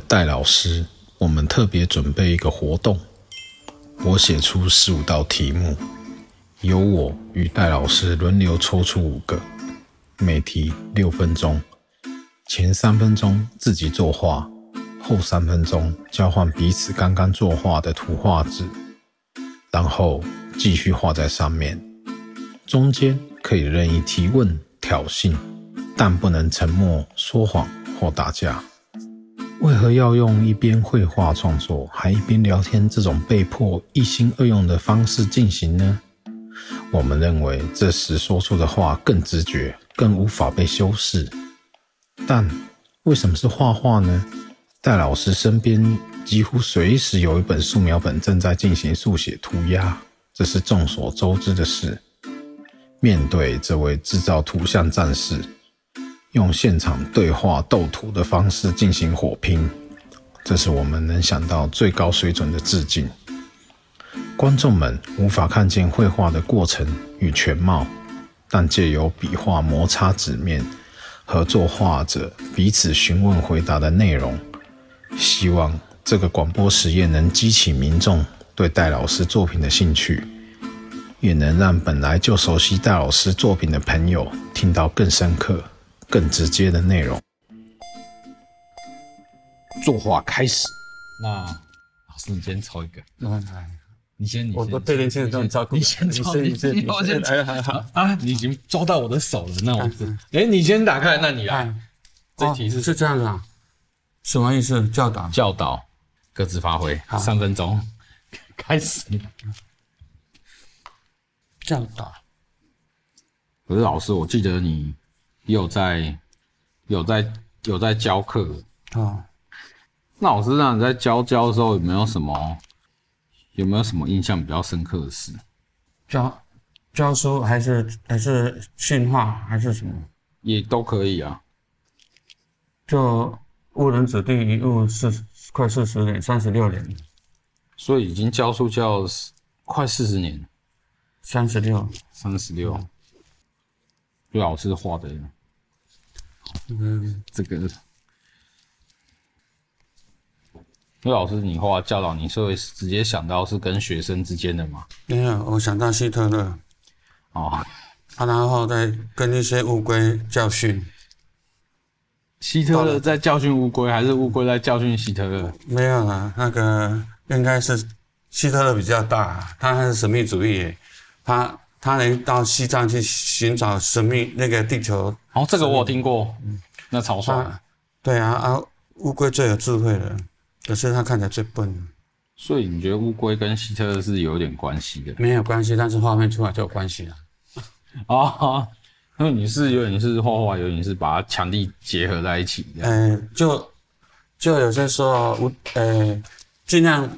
戴老师，我们特别准备一个活动。我写出十五道题目，由我与戴老师轮流抽出五个，每题六分钟。前三分钟自己作画，后三分钟交换彼此刚刚作画的图画纸，然后继续画在上面。中间可以任意提问、挑衅，但不能沉默、说谎或打架。为何要用一边绘画创作还一边聊天这种被迫一心二用的方式进行呢？我们认为这时说出的话更直觉，更无法被修饰。但为什么是画画呢？戴老师身边几乎随时有一本素描本正在进行速写涂鸦，这是众所周知的事。面对这位制造图像战士，用现场对话斗图的方式进行火拼，这是我们能想到最高水准的致敬。观众们无法看见绘画的过程与全貌，但借由笔画摩擦纸面。和作画者彼此询问回答的内容，希望这个广播实验能激起民众对戴老师作品的兴趣，也能让本来就熟悉戴老师作品的朋友听到更深刻、更直接的内容。作画开始，那老师你先抽一个。嗯你先，你先，我对年轻人这么照顾。你先，你先，你先，我先。哎，好好啊，你已经抓到我的手了，那我哎，你先打开，那你来。这题是是这样子啊？什么意思？教导，教导，各自发挥。三分钟，开始。教导。可是老师，我记得你有在，有在，有在教课啊。那老师让你在教教的时候有没有什么？有没有什么印象比较深刻的事？教教书还是还是训话还是什么？也都可以啊。就误人子弟一误四快四十年，三十六年。所以已经教书教快四十年。三十六。三十六。对老师画的。嗯，这个。因为老师，你画教导，你是会直接想到是跟学生之间的吗？没有，我想到希特勒。哦，他然后再跟一些乌龟教训。希特勒在教训乌龟，还是乌龟在教训希特勒？没有啦，那个应该是希特勒比较大，他还是神秘主义，他他能到西藏去寻找神秘那个地球。哦，这个我有听过。嗯，那草率。对啊啊，乌龟最有智慧了。可是它看起来最笨，所以你觉得乌龟跟希特勒是有点关系的？没有关系，但是画面出来就有关系了。啊，那你是有点是画画，有点是把它强力结合在一起。呃，就就有些时候我呃尽量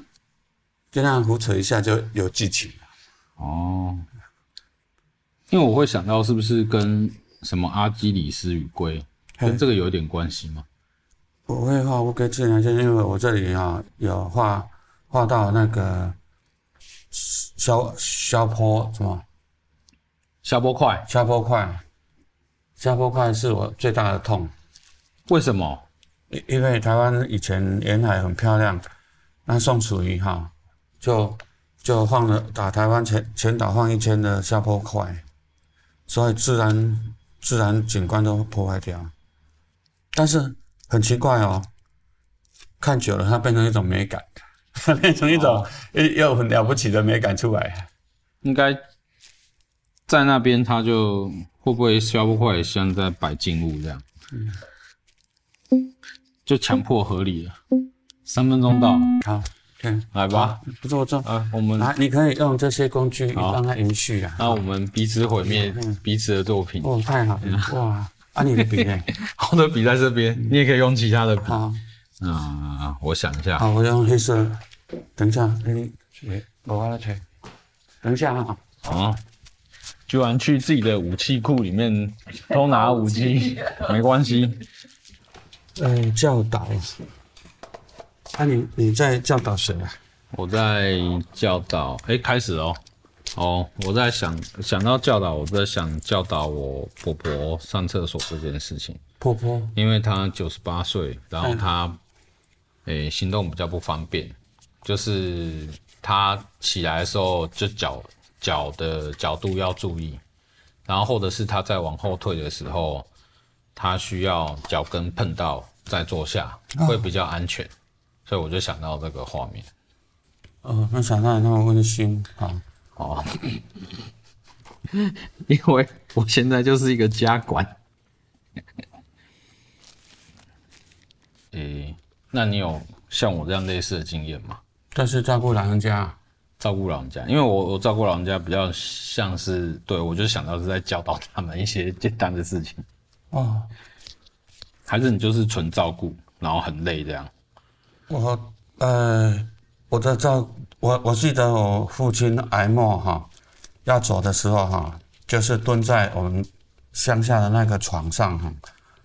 尽量胡扯一下就有剧情。哦，因为我会想到是不是跟什么阿基里斯与龟跟这个有点关系吗？我会画乌龟自然线，因为我这里啊有画画到那个消消坡什么消坡块，消坡块，消坡块是我最大的痛。为什么？因因为台湾以前沿海很漂亮，那宋楚瑜哈就就放了打台湾全全岛放一千的下坡块，所以自然自然景观都破坏掉，但是。很奇怪哦，看久了它变成一种美感，变成一种又很了不起的美感出来。应该在那边，它就会不会消不快，像在摆静物这样？嗯，就强迫合理了。三分钟到，好，看来吧，不错不错啊，我们来，你可以用这些工具让它延续啊。那我们彼此毁灭彼此的作品。哦，太好了，哇。啊，你的笔呢？我的笔在这边，你也可以用其他的笔。好，啊，我想一下。好，我用黑色。等一下，你我帮他吹。等一下啊。啊，居然去自己的武器库里面偷拿武器，没关系。嗯，教导。啊，你你在教导谁啊？我在教导。哎，开始哦。哦，我在想想到教导，我在想教导我婆婆上厕所这件事情。婆婆，因为她九十八岁，然后她诶行动比较不方便，就是她起来的时候就脚脚的角度要注意，然后或者是她在往后退的时候，她需要脚跟碰到再坐下，会比较安全，所以我就想到这个画面。哦，没想到你那么温馨啊！哦，因为我现在就是一个家管。诶、欸，那你有像我这样类似的经验吗？但是照顾老人家，照顾老人家，因为我我照顾老人家比较像是，对，我就想到是在教导他们一些简单的事情。哦，还是你就是纯照顾，然后很累这样？我呃。我的照我我记得我父亲癌末哈要走的时候哈，就是蹲在我们乡下的那个床上哈，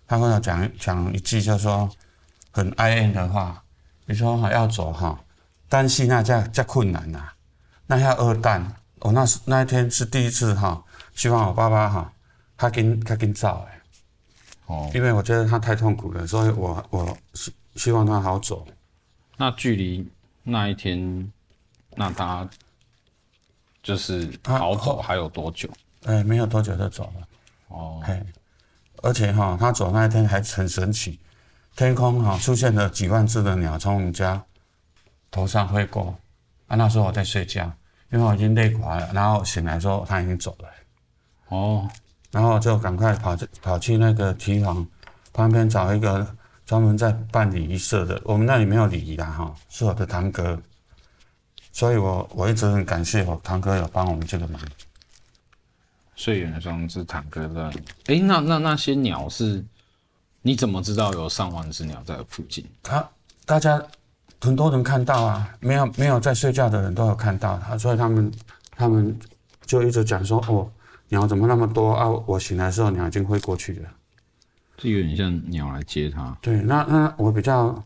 他跟我讲讲一句就说很哀怨的话，你说哈要走哈，担心那叫叫困难呐，那要二蛋，我那是那一天是第一次哈，希望我爸爸哈他跟他跟走哎，哦，因为我觉得他太痛苦了，所以我我希希望他好走，那距离。那一天，那他就是逃走还有多久？哎、欸，没有多久就走了。哦，嘿，而且哈，他走那一天还很神奇，天空哈出现了几万只的鸟从我们家头上飞过。啊，那时候我在睡觉，因为我已经累垮了，然后醒来之后他已经走了。哦，然后就赶快跑去跑去那个堤防旁边找一个。专门在办礼仪社的，我们那里没有礼仪啦哈，是我的堂哥，所以我我一直很感谢我堂哥有帮我们这个忙。睡远的时候是堂哥的，哎、欸，那那那些鸟是，你怎么知道有上万只鸟在附近？他大家很多人看到啊，没有没有在睡觉的人都有看到他，所以他们他们就一直讲说，哦，鸟怎么那么多啊？我醒来的时候鸟已经飞过去了。这有点像鸟来接它。对，那那我比较，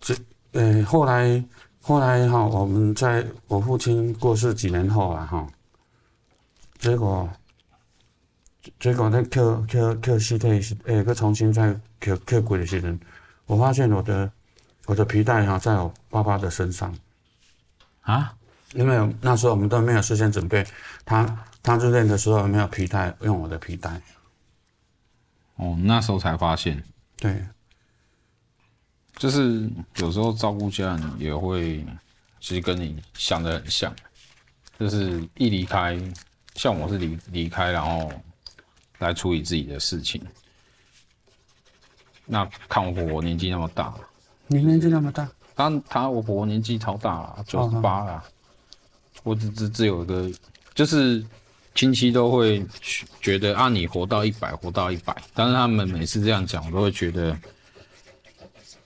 这呃后来后来哈，我们在我父亲过世几年后啊哈，结果结果那刻刻刻尸体是诶，个重新再刻刻骨的时候，我发现我的我的皮带哈在我爸爸的身上啊，因为那时候我们都没有事先准备，他他入殓的时候没有皮带，用我的皮带。哦，那时候才发现，对，就是有时候照顾家人也会，其实跟你想的很像，就是一离开，像我是离离开，然后来处理自己的事情。那看我婆婆年纪那么大，你年纪那么大，他他我婆婆年纪超大了，九十八了，我只只只有一个，就是。亲戚都会觉得啊，你活到一百，活到一百。但是他们每次这样讲，我都会觉得，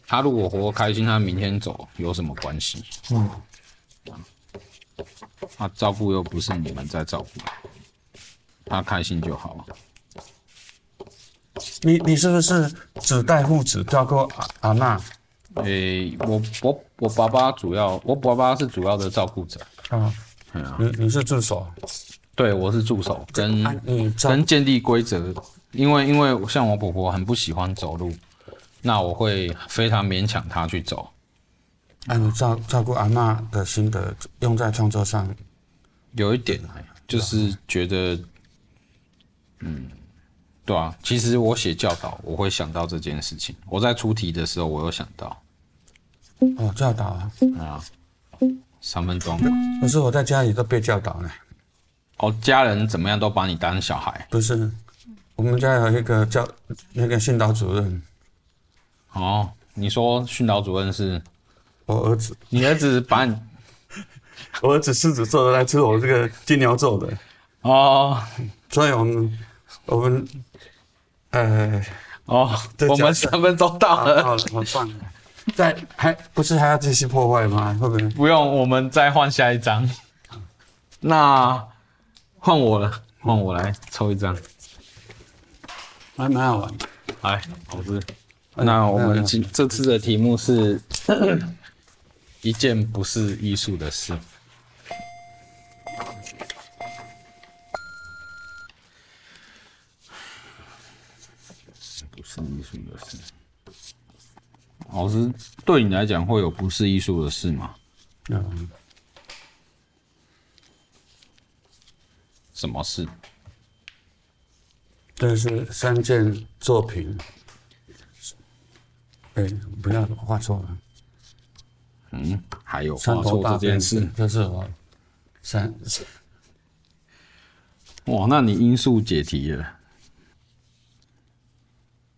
他如果活开心，他明天走有什么关系？嗯，他照顾又不是你们在照顾，他开心就好了。你你是不是只带父子照顾阿阿娜？诶、欸，我我我爸爸主要，我爸爸是主要的照顾者。啊，嗯啊，你你是助手。对，我是助手，跟跟建立规则，因为因为像我婆婆很不喜欢走路，那我会非常勉强她去走。那你照照顾阿妈的心得用在创作上，有一点，就是觉得，嗯，对啊，其实我写教导，我会想到这件事情。我在出题的时候，我有想到。哦，教导啊，啊，三分钟。可是我在家里都被教导呢。哦，家人怎么样都把你当小孩？不是，我们家有一个教那个训导主任。哦，你说训导主任是？我儿子。你儿子把你？我儿子狮子座的来吃我这个金牛座的。哦，所以我们我们，呃，哦，我们三分钟到了。好了，我算了。再还不是还要继续破坏吗？会不会？不用，我们再换下一张。那。换我了，换我来抽一张，还蛮好玩的。来，老师，那我们今这次的题目是一件不是艺术的事。不是艺术的事。老师对你来讲会有不是艺术的事吗？嗯，什么事？这是三件作品。哎，不要画错了。嗯，还有画错这件事，这是我三。哇，那你因素解题了。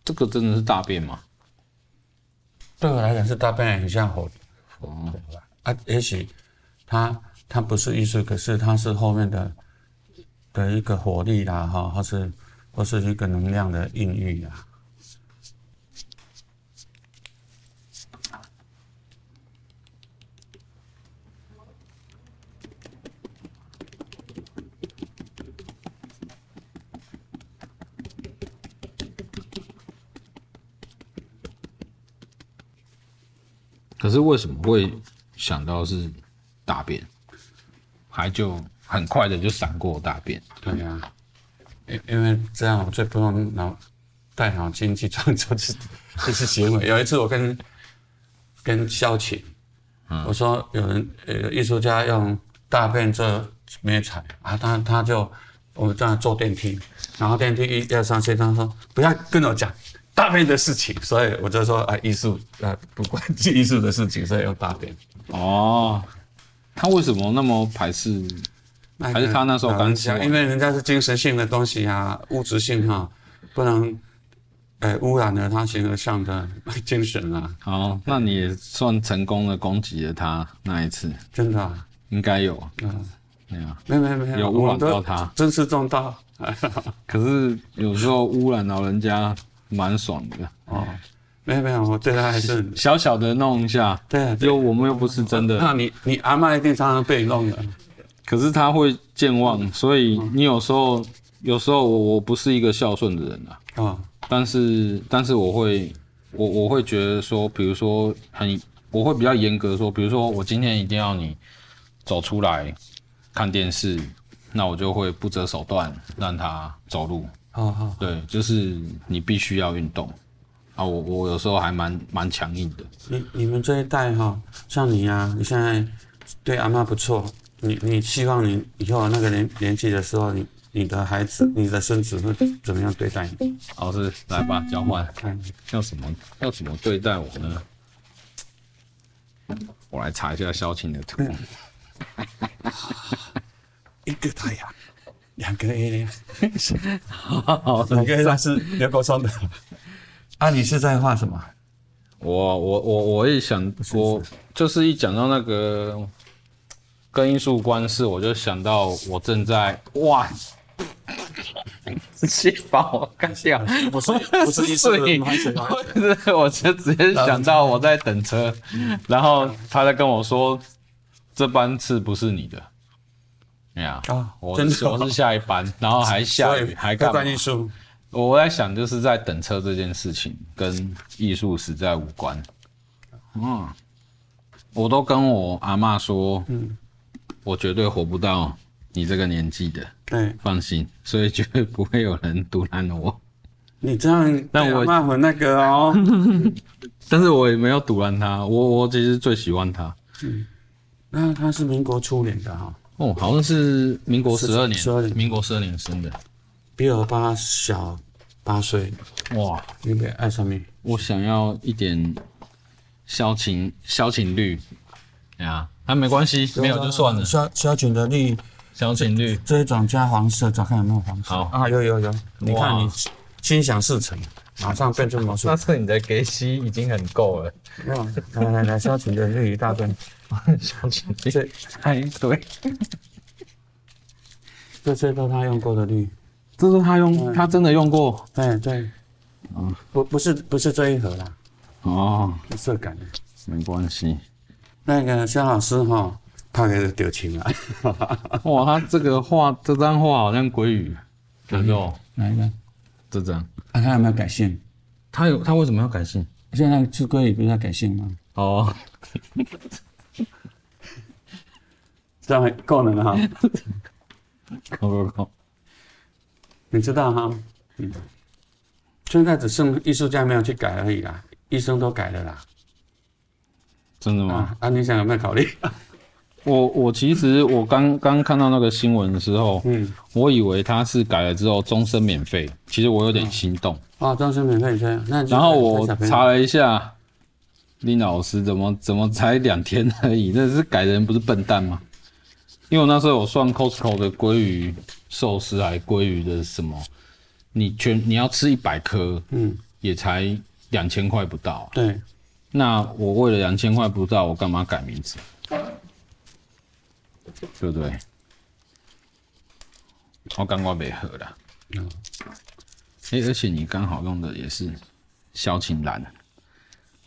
这个真的是大便吗？对我来讲是大便，很像火。哦，啊，也许它它不是艺术，可是它是后面的的一个火力啦，哈，或是或是一个能量的孕育啊。可是为什么会想到是大便，还就很快的就闪过大便？对呀、啊，因因为这样我最不用脑带脑筋去创作这 这是行为。有一次我跟跟萧晴，嗯、我说有人呃艺术家用大便做媒材啊，他他就我们这样坐电梯，然后电梯一要上去，他说不要跟我讲。大便的事情，所以我就说啊，艺术啊，不关 艺术的事情，所以要大便。哦，他为什么那么排斥？还是他那时候刚讲，因为人家是精神性的东西啊，物质性哈、啊，不能，呃，污染了他形而上的 精神啊。好，那你也算成功的攻击了他那一次，真的、啊、应该有啊。嗯，没有，没有，没有，有污染到他，尊师重道。可是有时候污染到人家。蛮爽的哦，没有没有，我对他还是小小的弄一下，对啊，又我们又不是真的。那你你阿嬷一定常常被弄的，可是他会健忘，所以你有时候有时候我我不是一个孝顺的人啊，啊，但是但是我会我我会觉得说，比如说很我会比较严格说，比如说我今天一定要你走出来看电视，那我就会不择手段让他走路。好好，对，就是你必须要运动啊！我我有时候还蛮蛮强硬的。你你们这一代哈，像你啊，你现在对阿妈不错，你你希望你以后那个年年纪的时候，你你的孩子、你的孙子会怎么样对待你？老师，来吧，交换，看要什么要怎么对待我呢？我来查一下萧晴的图，一个太阳。两个 A 呢？好，两个 A 那是刘国松的。啊，你是在画什么？我我我我也想，我就是一讲到那个跟艺术关系，我就想到我正在哇，直接把我干掉。不是不是艺术的，我就直接想到我在等车，然后他在跟我说，这班次不是你的。哎呀，啊，我是我是下一班，然后还下雨，还干嘛？艺术，我在想，就是在等车这件事情跟艺术实在无关。嗯，我都跟我阿嬷说，嗯，我绝对活不到你这个年纪的，对，放心，所以绝对不会有人阻拦我。你这样，但我骂很那个哦，但是我也没有阻拦他，我我其实最喜欢他。嗯，那他是民国初年的哈。哦，好像是民国十二年，十二年，民国十二年生的，比我爸小八岁。哇，你别爱上面，我想要一点萧晴，萧晴绿，哎呀，那没关系，没有就算了。萧萧晴的绿，萧晴绿这一种加黄色，找看有没有黄色。好啊，有有有，你看你心想事成，马上变出魔术。那是你的给息已经很够了。来来来，萧晴的绿一大段。萧晴绿，哎对。这些都他用过的绿，这是他用，嗯、他真的用过。对对，啊，不不是不是这一盒啦。哦，色感的，没关系。那个肖老师哈，他给丢清了。哇，他这个画这张画好像鬼语，有没有？哪一个？这张。啊，他有没有改姓？他有，他为什么要改姓？现在吃鲑鱼不是要改姓吗？哦，这样够了哈。够够够！你知道哈，嗯，现在只剩艺术家没有去改而已啦，医生都改了啦。真的吗？啊，啊你想有没有考虑？我我其实我刚刚看到那个新闻的时候，嗯，我以为他是改了之后终身免费，其实我有点心动。啊，终身免费这样，那然后我查了一下，林老师怎么怎么才两天而已？那是改人不是笨蛋吗？因为我那时候我算 Costco 的鲑鱼寿司还鲑鱼的什么，你全你要吃一百颗，嗯，也才两千块不到。对，那我为了两千块不到，我干嘛改名字？对不对？我刚刚没喝了。嗯。哎，而且你刚好用的也是萧青蓝。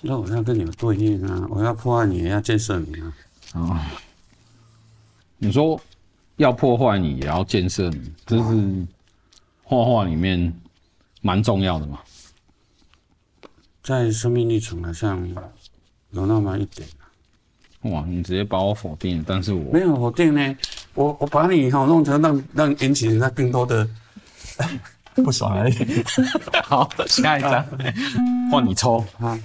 那我要跟你们对应啊！我要破坏你，也要建设你啊！哦。你说要破坏你，也要建设你，这是画画里面蛮重要的嘛？在生命历程好像有那么一点。哇，你直接把我否定，但是我没有否定呢。我我把你哈弄成让让引起人家更多的 不爽而已。好，下一张换你抽啊！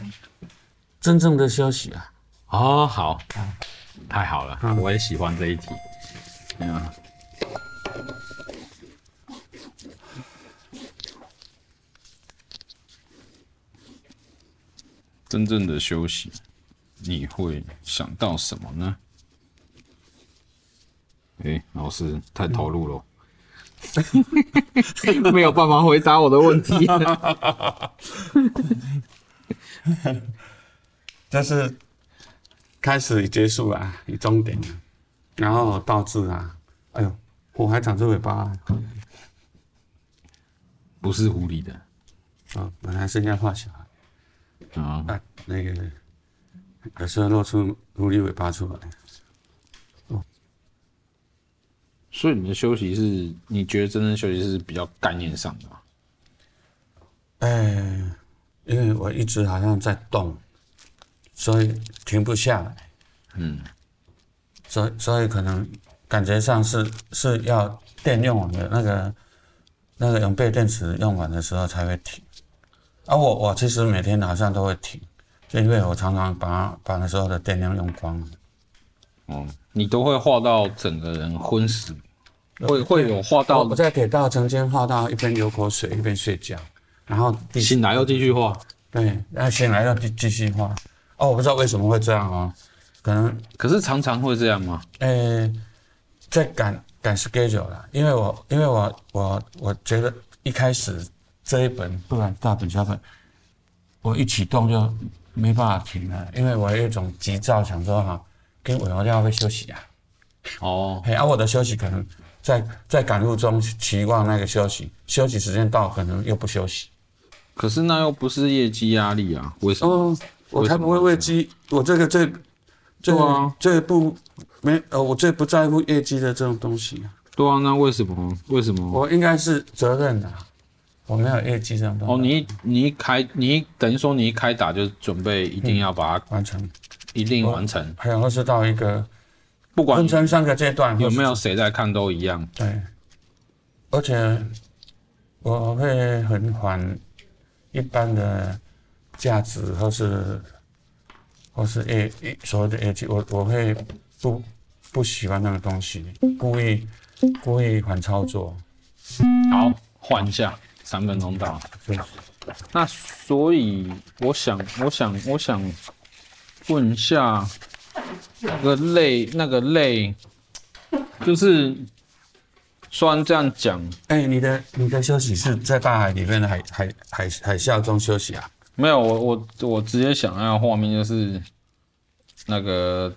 真正的休息啊！哦，好。太好了，嗯、我也喜欢这一题。嗯，真正的休息，你会想到什么呢？哎、欸，老师太投入了，嗯、没有办法回答我的问题。但是。开始与结束啊，与终点啊，然后倒置啊，哎呦，我还长着尾巴，啊，不是狐狸的，啊，本来是要画小孩，啊，啊，那个有时候露出狐狸尾巴出来，哦，所以你的休息是，你觉得真正休息是比较概念上的吗？哎，因为我一直好像在动。所以停不下来，嗯，所以所以可能感觉上是是要电用完的那个那个永备电池用完的时候才会停，而、啊、我我其实每天好像都会停，就因为我常常把把那时候的电量用光了。哦、嗯，你都会画到整个人昏死，会会有画到我在铁道曾经画到一边流口水一边睡觉，然后醒来又继续画，对，然后醒来又继继续画。哦，我不知道为什么会这样哦，可能可是常常会这样吗？诶、欸，在赶赶 schedule 啦，因为我因为我我我觉得一开始这一本不管大本小本，我一启动就没办法停了，因为我有一种急躁，想说哈，跟我要不要休息啊？哦，嘿，而、啊、我的休息可能在在赶路中期望那个休息，休息时间到可能又不休息，可是那又不是业绩压力啊？为什么？哦我才不会为绩，我这个这这啊，最不没呃，我最不在乎业绩的这种东西啊。对啊，那为什么？为什么？我应该是责任的，我没有业绩这种东西。哦，你你一开你等于说你一开打就准备一定要把它完成，一定完成。还有或是到一个不管分成三个阶段，有没有谁在看都一样。对，而且我会很缓一般的。价值或是或是业业所谓的业绩，我我会不不喜欢那个东西，故意故意反操作。好，换一下，三分钟到。对。那所以我想，我想，我想问一下，那个累，那个累，就是虽然这样讲，哎、欸，你的你的休息是在大海里面的海海海海啸中休息啊？没有，我我我直接想那个画面就是那个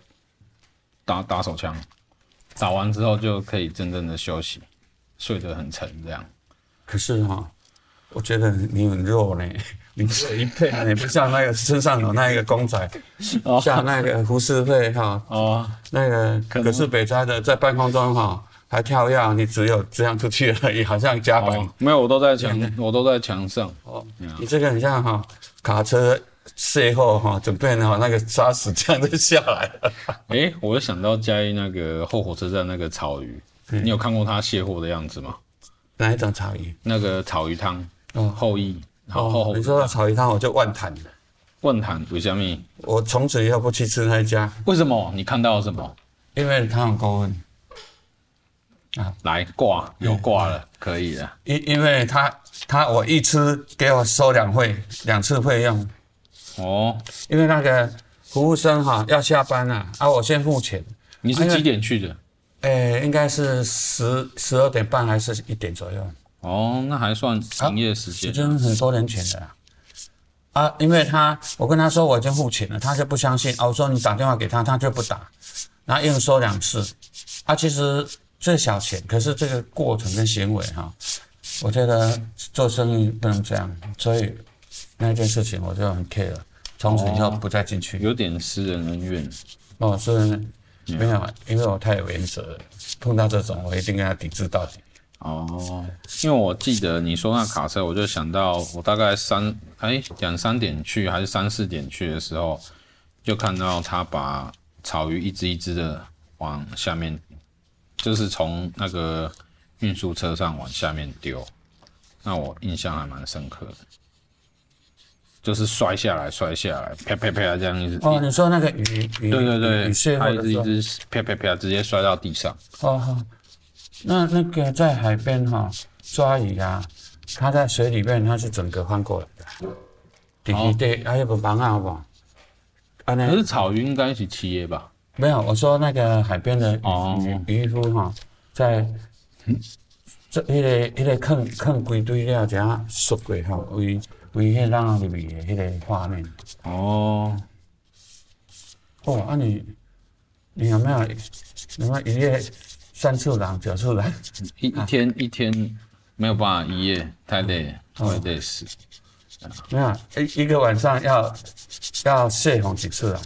打打手枪，打完之后就可以真正的休息，睡得很沉这样。可是哈、哦，我觉得你很弱呢，你这一配你不像那个身上有那个公仔，像那个胡适会哈，哦，那个可是北斋的在半空中哈还跳跃，你只有这样出去而已，好像加板、哦。没有，我都在墙，我都在墙上。哦，你这个很像哈。卡车邂逅哈，准备哈那个沙石这样就下来了。哎、欸，我就想到嘉义那个后火车站那个草鱼，嗯、你有看过他卸货的样子吗？哪一种草鱼？那个草鱼汤哦，后羿。哦，你说到炒鱼汤，我就万谈。万谈为什么？我从此以后不去吃那一家。为什么？你看到了什么？因为他很过分。啊，来挂又挂了，可以了。因因为他他我一吃给我收两费两次费用。哦，因为那个服务生哈要下班了啊，我先付钱。你是几点去的？哎、欸，应该是十十二点半还是一点左右。哦，那还算营业时间。已经很多年前了。啊，因为他我跟他说我已经付钱了，他就不相信啊。我说你打电话给他，他就不打，然后硬说两次。啊，其实最小钱，可是这个过程跟行为哈，我觉得做生意不能这样，所以那件事情我就很 care 了，从此以后不再进去。有点私人恩怨。哦，私人没有，因为我太有原则了，碰到这种我一定跟他抵制到底。哦，因为我记得你说那卡车，我就想到我大概三哎两三点去还是三四点去的时候，就看到他把草鱼一只一只的往下面，就是从那个运输车上往下面丢，那我印象还蛮深刻的，就是摔下来摔下来，啪啪啪这样一直。哦，你说那个鱼鱼，对对对，鱼它一直一只啪啪啪直接摔到地上。哦好。那那个在海边哈、哦、抓鱼啊，它在水里面它是整个翻过来的，底底对，还有个网啊，好不好？啊，那可是草鱼应该是企业吧？没有，我说那个海边的渔渔夫哈，在这那个那个坑坑规堆了，这样缩过吼，为为那让里面的那个画面。哦，哦，啊你你有没有有没有一夜？三次郎，九次郎，一一天、啊、一天没有办法一夜，太累，会累死。没有一一个晚上要要泄洪几次啊？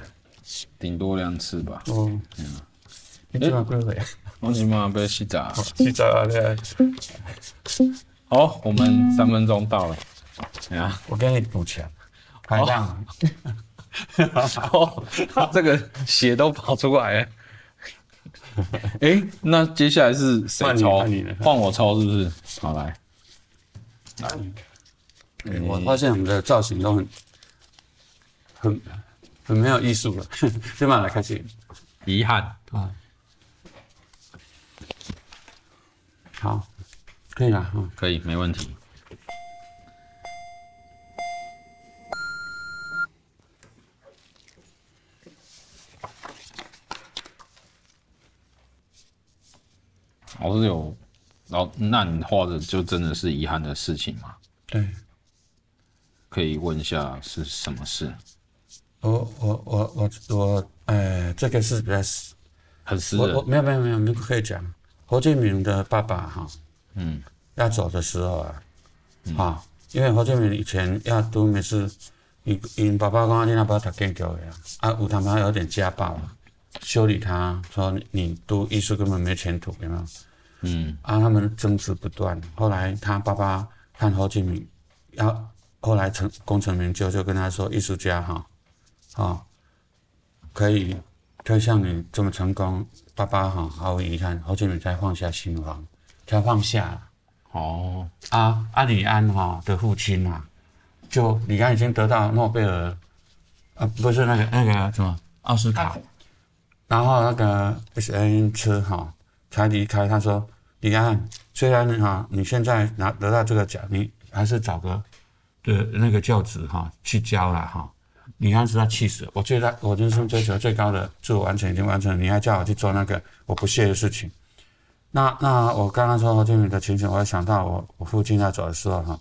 顶多两次吧。哦，嗯，你今晚几岁？我今晚要洗澡。洗澡啊！对。好，我们三分钟到了。哎呀，我给你补钱，海浪。哦，这个血都跑出来了。哎、欸，那接下来是谁抽？换我抽是不是？好来，来、欸。我发现我们的造型都很很很没有艺术了。先把来开始。遗憾啊。好，可以了。嗯，可以，没问题。老师有，老那你画的就真的是遗憾的事情吗？对，可以问一下是什么事？我我我我我，呃，这个是比较私很私人。我我没有没有没有，你可以讲。侯建明的爸爸哈，嗯，要走的时候啊，嗯、啊，因为侯建明以前要读美术，因因爸爸讲你那不要读建筑的呀，啊，有他妈有点家暴。修理他，说你读艺术根本没前途，有没有？嗯，啊，他们争执不断。后来他爸爸看侯敬明要后来成功成名就，就跟他说：“艺术家哈，啊，可以可以像你这么成功。”爸爸哈毫无遗憾，侯建铭才放下心房，才放下了。哦，啊，阿里安哈的父亲啊，就李安已经得到诺贝尔，啊，不是那个那个什么奥斯卡。然后那个 S N 车哈才离开，他说：“李安，虽然哈你现在拿得到这个奖，你还是找个的那个教职哈去教了哈。”李安是他气死，我最大我人生追求最高的自我完成已经完成了，你还叫我去做那个我不屑的事情。那那我刚刚说侯建铭的情形，我还想到我我父亲要走的时候哈，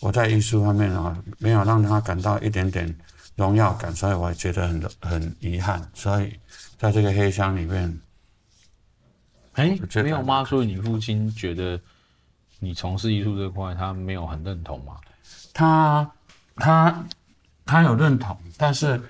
我在艺术方面啊没有让他感到一点点荣耀感，所以我也觉得很很遗憾，所以。在这个黑箱里面，哎、欸，没有吗？所以你父亲觉得你从事艺术这块，他没有很认同吗？他他他有认同，但是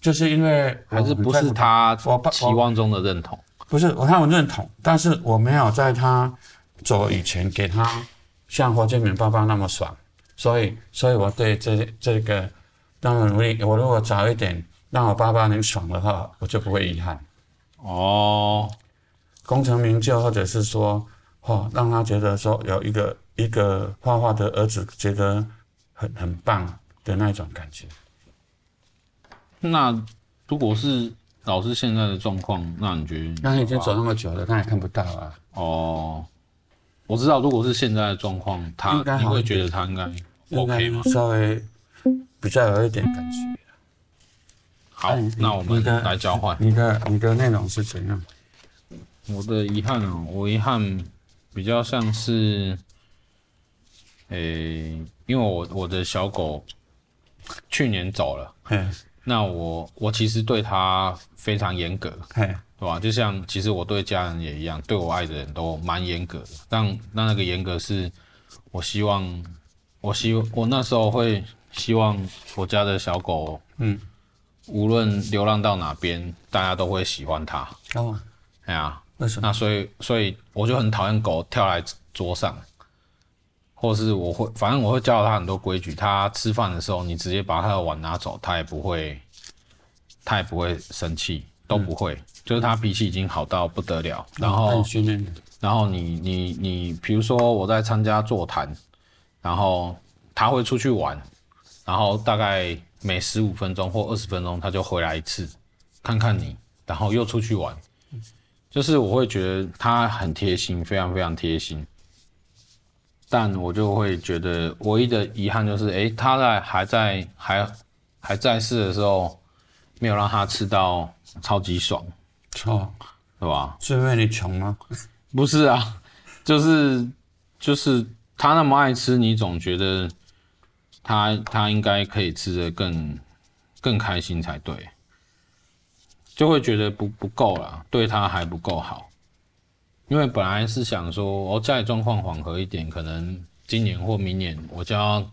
就是因为还是不是他期望中的认同？不是，我他有认同，但是我没有在他走以前给他像霍建明爸爸那么爽，所以所以我对这这个当然努力。我如果早一点。让我爸爸能爽的话，我就不会遗憾。哦，功成名就，或者是说，哦，让他觉得说有一个一个画画的儿子觉得很很棒的那种感觉。那如果是老师现在的状况，那你觉得？那已经走那么久了，他也看不到啊。哦，我知道，如果是现在的状况，他你会觉得他应该 OK 吗？稍微比较有一点感觉。好，那我们来交换。你的你的内容是怎样？我的遗憾哦，我遗憾比较像是，诶、欸，因为我我的小狗去年走了，那我我其实对它非常严格，嘿，对吧？就像其实我对家人也一样，对我爱的人都蛮严格的。但那那个严格是，我希望，我希我那时候会希望我家的小狗，嗯，无论流浪到哪边，大家都会喜欢它。哦，哎呀。那所以，所以我就很讨厌狗跳来桌上，或是我会，反正我会教它很多规矩。它吃饭的时候，你直接把它的碗拿走，它也不会，它也不会生气，都不会。嗯、就是它脾气已经好到不得了。然后，然后你你你，比如说我在参加座谈，然后它会出去玩，然后大概每十五分钟或二十分钟他就回来一次，看看你，然后又出去玩。就是我会觉得他很贴心，非常非常贴心，但我就会觉得唯一的遗憾就是，诶、欸，他在还在还还在世的时候，没有让他吃到超级爽，错，对吧？是因为你穷吗？不是啊，就是就是他那么爱吃，你总觉得他他应该可以吃得更更开心才对。就会觉得不不够了，对他还不够好，因为本来是想说，我家里状况缓和一点，可能今年或明年我就要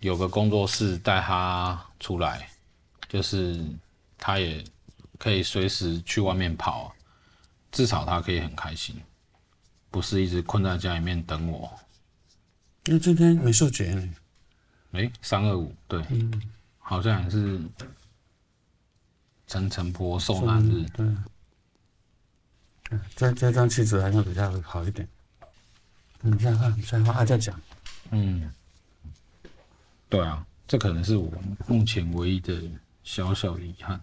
有个工作室带他出来，就是他也可以随时去外面跑，至少他可以很开心，不是一直困在家里面等我。因为今天美术节呢？诶，三二五，对，嗯，好像也是。陈澄波受难日，对，这这张气质还是比较好一点。你再看，你再画，还在讲。嗯，对啊，这可能是我目前唯一的小小遗憾。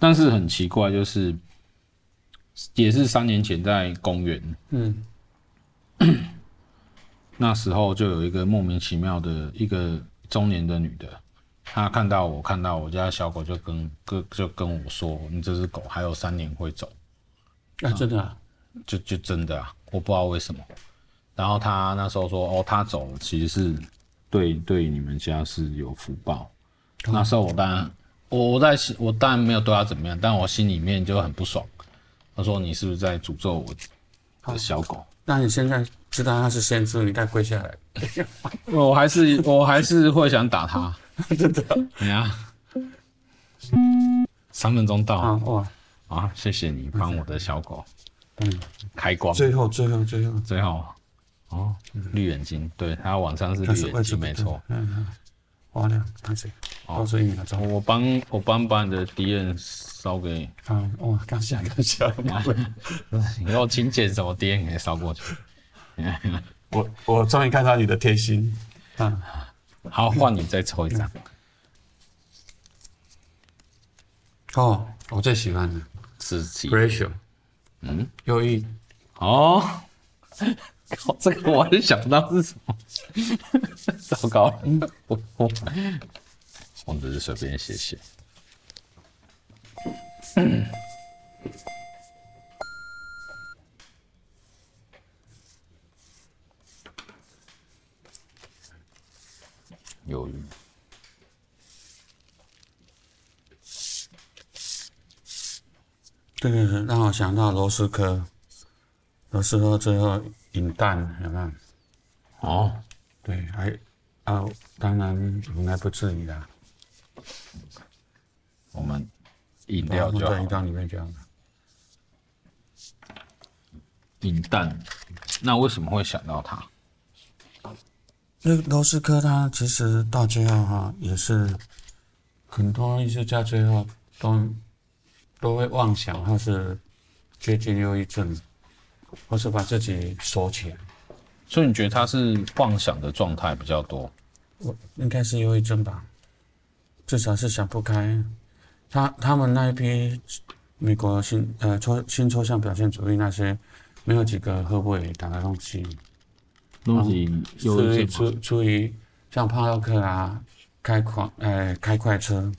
但是很奇怪，就是也是三年前在公园，嗯，那时候就有一个莫名其妙的一个中年的女的。她看到我，看到我家小狗，就跟跟就跟我说：“你这只狗还有三年会走。”啊，真的啊？就就真的啊！我不知道为什么。然后她那时候说：“哦，他走了，其实是对对你们家是有福报。哦”那时候我当然我我在心我当然没有对她怎么样，但我心里面就很不爽。他说：“你是不是在诅咒我的小狗？”那你现在知道他是先知，你该跪下来。我还是我还是会想打他。真的？你啊，三分钟到啊！哇啊！谢谢你帮我的小狗，嗯，开光。最后，最后，最后，最后，哦，绿眼睛，对，它晚上是绿眼睛，没错。嗯嗯。哇，亮，感谢。哦，所以我帮我帮把你的敌人烧给。啊，哇，感谢感谢。以后请捡什么敌人给烧过去。我我终于看到你的贴心。嗯。好，换你再抽一张。哦，我最喜欢的是几？Ratio，嗯，优异。哦，靠，这个我还想不到是什么。糟糕了，我我我只是随便写写。嗯犹豫，这个让我想到罗斯科，罗斯科最后引弹有没有？哦，对，还啊，当然应该不至于啦。我们饮料就在。饮料里面这样的。饮弹，那为什么会想到他？那罗斯科他其实到最后哈，也是很多艺术家最后都都会妄想，或是接近忧郁症，或是把自己锁起来。所以你觉得他是妄想的状态比较多？我应该是忧郁症吧。至少是想不开。他他们那一批美国新呃抽新抽象表现主义那些，没有几个会不会打的东西。东西有出出于像帕洛克啊，开快呃开快车，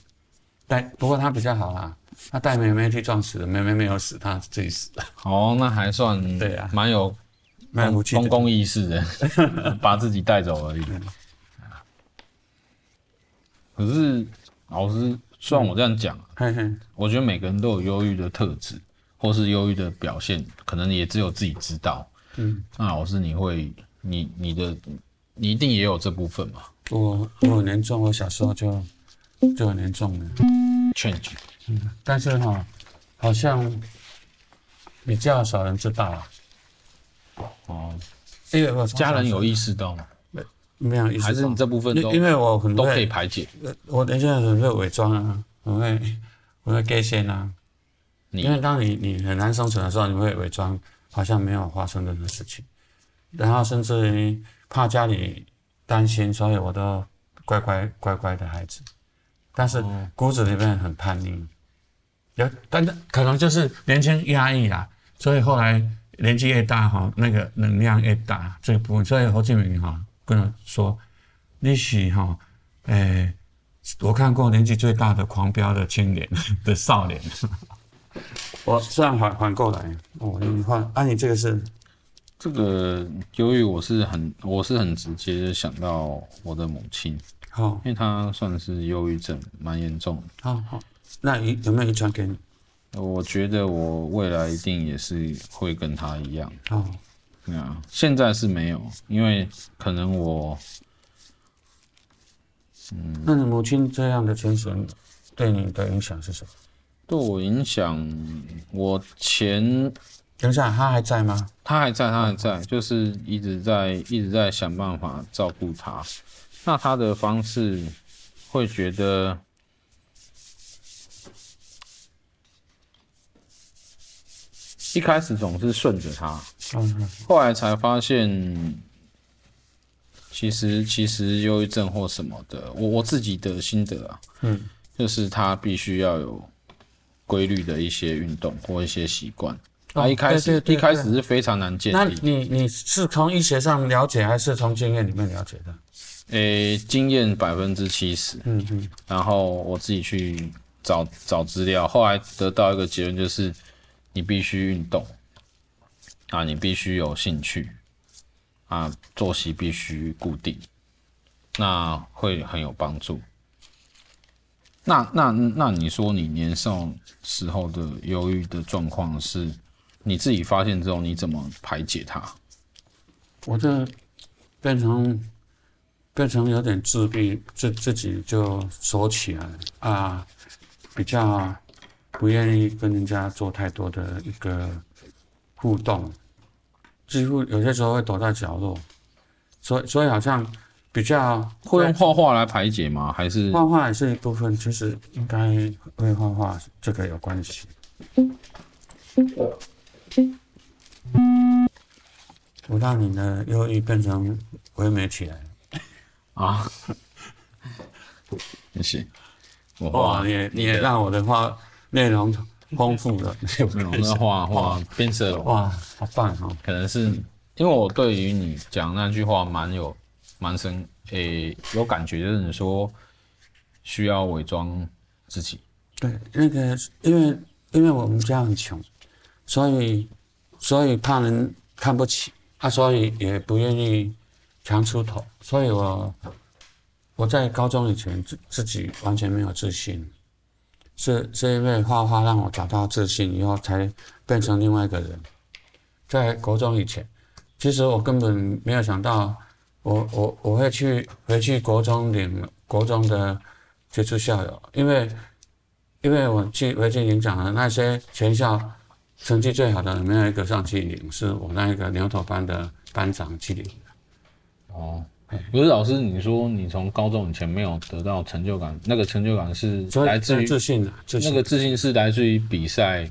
带不过他比较好啦，他带妹妹去撞死的，妹妹没有死，他自己死了。哦，那还算 对啊，蛮有蛮有公共意识的，把自己带走而已。可是老师，虽然我这样讲，嘿嘿，我觉得每个人都有忧郁的特质，或是忧郁的表现，可能也只有自己知道。嗯，那老师，你会，你你的，你一定也有这部分嘛？我我很严重，我小时候就就很严重的。Change，嗯，但是哈，好像比较少人知道啊。哦，因为我家人有意识到吗？没没有意识到，还是你这部分都因为我很都可以排解。我等一下很会伪装啊，我会我会 gay 先啊。因为当你你很难生存的时候，你会伪装，好像没有发生任何事情。然后甚至于怕家里担心，所以我都乖乖乖乖的孩子。但是骨子里面很叛逆，有但是可能就是年轻压抑啦，所以后来年纪越大哈，那个能量越大这个部分。所以侯敬明哈。跟他说：“你是哈，诶、欸，我看过年纪最大的狂飙的青年的少年。我这样反反过来，哦，你换，啊，你这个是这个忧郁，我是很我是很直接的想到我的母亲，好、哦，因为她算是忧郁症蛮严重的。好好，那遗有没有遗传给你？我觉得我未来一定也是会跟她一样。哦。”对啊，现在是没有，因为可能我，嗯，那你母亲这样的精神对你的影响是什么？对我影响，我前，等一下，他还在吗？他还在，他还在，就是一直在一直在想办法照顾他。那他的方式会觉得。一开始总是顺着他，后来才发现，其实其实忧郁症或什么的，我我自己的心得啊，嗯，就是他必须要有规律的一些运动或一些习惯。他一开始一开始是非常难建立。那你你是从医学上了解，还是从经验里面了解的？诶，经验百分之七十，嗯嗯，然后我自己去找找资料，后来得到一个结论就是。你必须运动啊！你必须有兴趣啊！作息必须固定，那会很有帮助。那那那你说你年少时候的忧郁的状况是，你自己发现之后你怎么排解它？我这变成变成有点自闭，自自己就锁起来啊，比较。不愿意跟人家做太多的一个互动，几乎有些时候会躲在角落，所以所以好像比较会用画画来排解吗？还是画画也是一部分？其实应该会画画这个有关系。我让你的忧郁变成唯美起来啊！谢谢。哇，你也你也让我的画。内容丰富了，内容的画 画变色哇，好棒哦！可能是因为我对于你讲那句话蛮有蛮深诶、欸、有感觉，就是你说需要伪装自己。对，那个因为因为我们家很穷，所以所以怕人看不起啊，所以也不愿意强出头，所以我我在高中以前自自己完全没有自信。是是因为画画让我找到自信，以后才变成另外一个人。在国中以前，其实我根本没有想到我，我我会去回去国中领国中的杰出校友，因为因为我去回去领奖的那些全校成绩最好的人没有一个上去领，是我那一个牛头班的班长去领的。哦。不是老师，你说你从高中以前没有得到成就感，那个成就感是来自于自信的，那个自信是来自于比赛，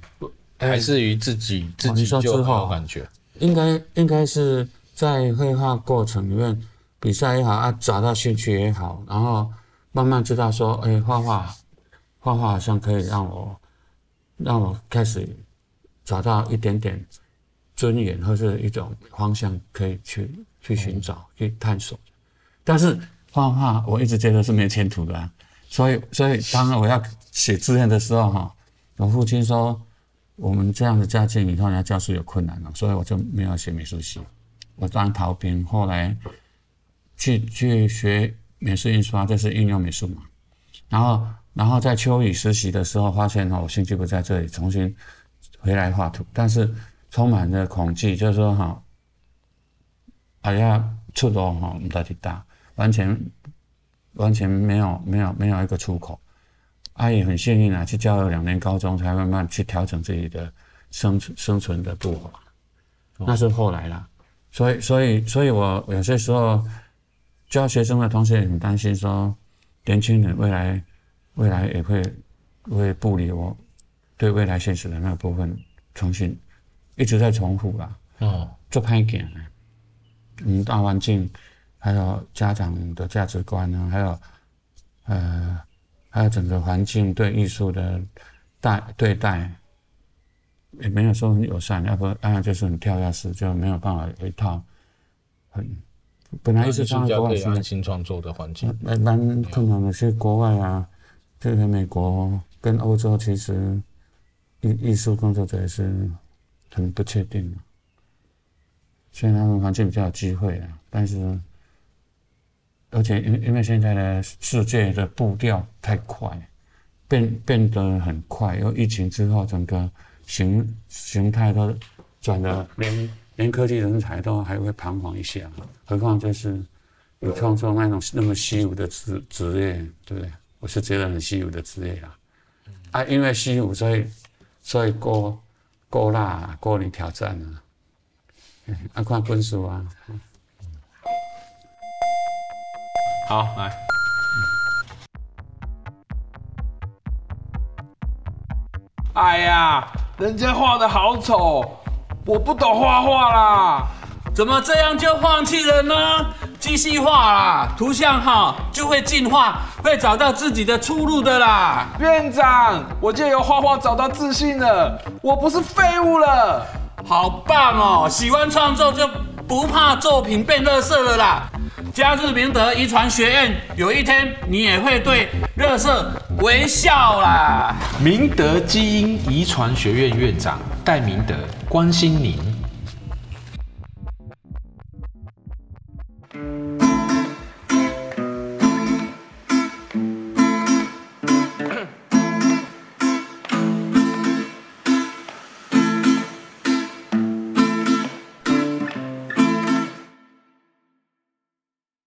还是于自己自己就好感觉？应该应该是在绘画过程里面，比赛也好啊，找到兴趣也好，然后慢慢知道说，哎，画画，画画好像可以让我，让我开始找到一点点尊严或是一种方向，可以去去寻找、去探索。但是画画，我一直觉得是没前途的、啊，所以，所以当我要写志愿的时候，哈，我父亲说，我们这样的家境以后要教书有困难了，所以我就没有写美术系。我当逃兵，后来去去学美术印刷，就是应用美术嘛。然后，然后在秋雨实习的时候，发现哦我兴趣不在这里，重新回来画图，但是充满着恐惧，就是说哈，哎呀，出路哈不太大，完全完全没有没有没有一个出口。阿姨很幸运啊，去教了两年高中，才慢慢去调整自己的生存生存的步伐。那是后来啦。所以，所以，所以我有些时候教学生的同学也很担心，说年轻人未来未来也会会不理我对未来现实的那部分，重新一直在重复啦。哦，做拍点，嗯，大环境，还有家长的价值观呢，还有呃，还有整个环境对艺术的待对待。也没有说很友善，要不然就是很跳跃式，就没有办法有一套很本来是创作可以安心创作的环境。蛮蛮困难的，去国外啊，这个美国跟欧洲，其实艺艺术工作者也是很不确定的。虽然他们环境比较有机会啊，但是而且因因为现在的世界的步调太快，变变得很快，因为疫情之后整个。形形态都转的，连连科技人才都还会彷徨一下，何况就是你创作那种那么稀有的职职业，对不对？我是觉得很稀有的职业啊。啊，因为稀有，所以所以够够辣，够你挑战啊。啊，看分数啊。好，来。哎呀，人家画的好丑，我不懂画画啦，怎么这样就放弃了呢？继续画啦，图像哈就会进化，会找到自己的出路的啦。院长，我借由画画找到自信了，我不是废物了，好棒哦！喜欢创作就不怕作品变垃圾了啦。加入明德遗传学院，有一天你也会对垃圾微笑啦。明德基因遗传学院院长戴明德关心您。